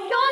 Lord,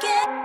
get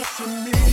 touching me.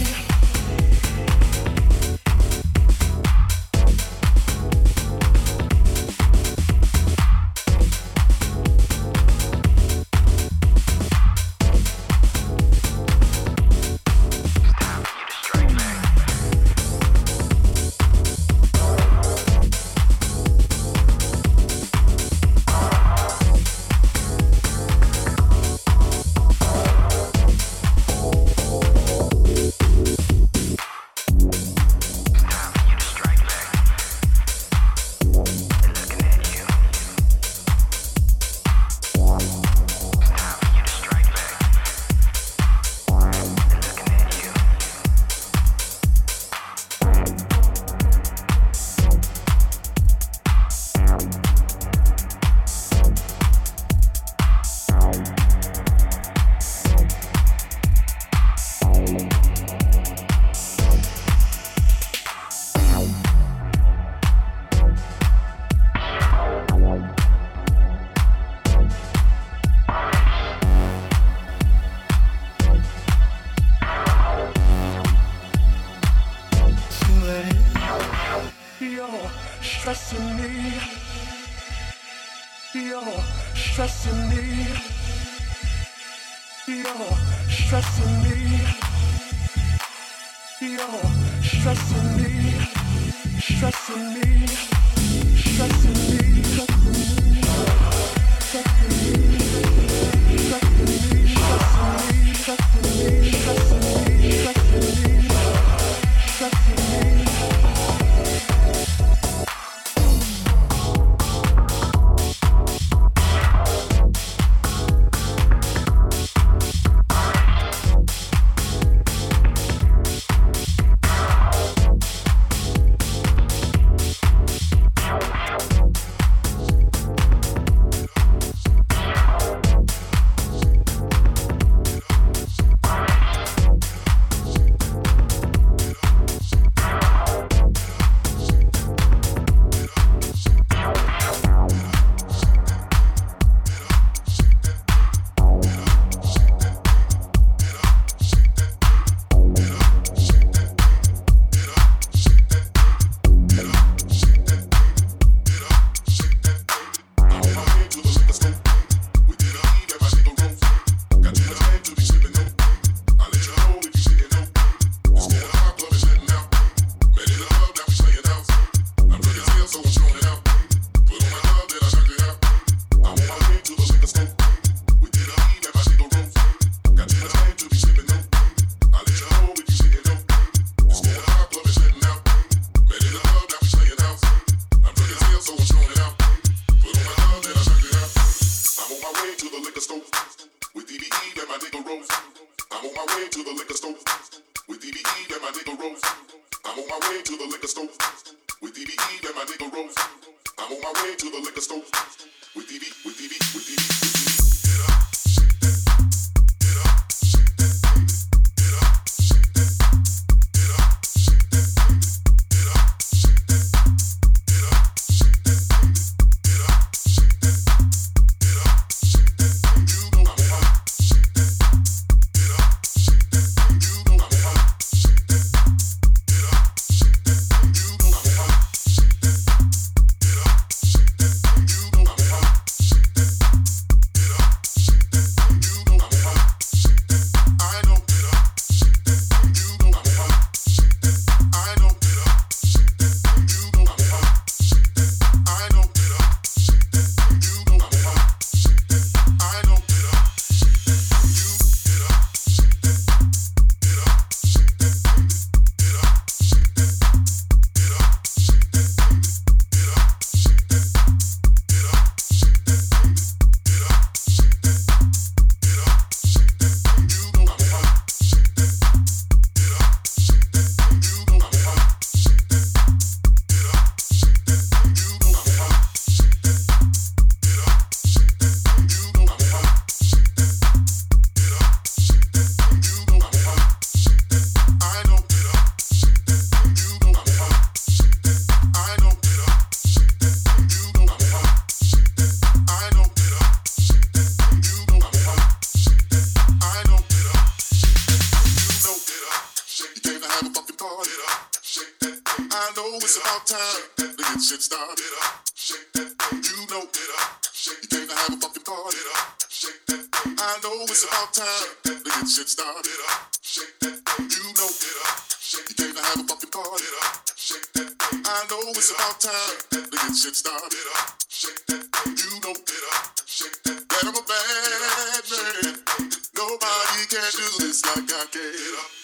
Nobody can do this like I can.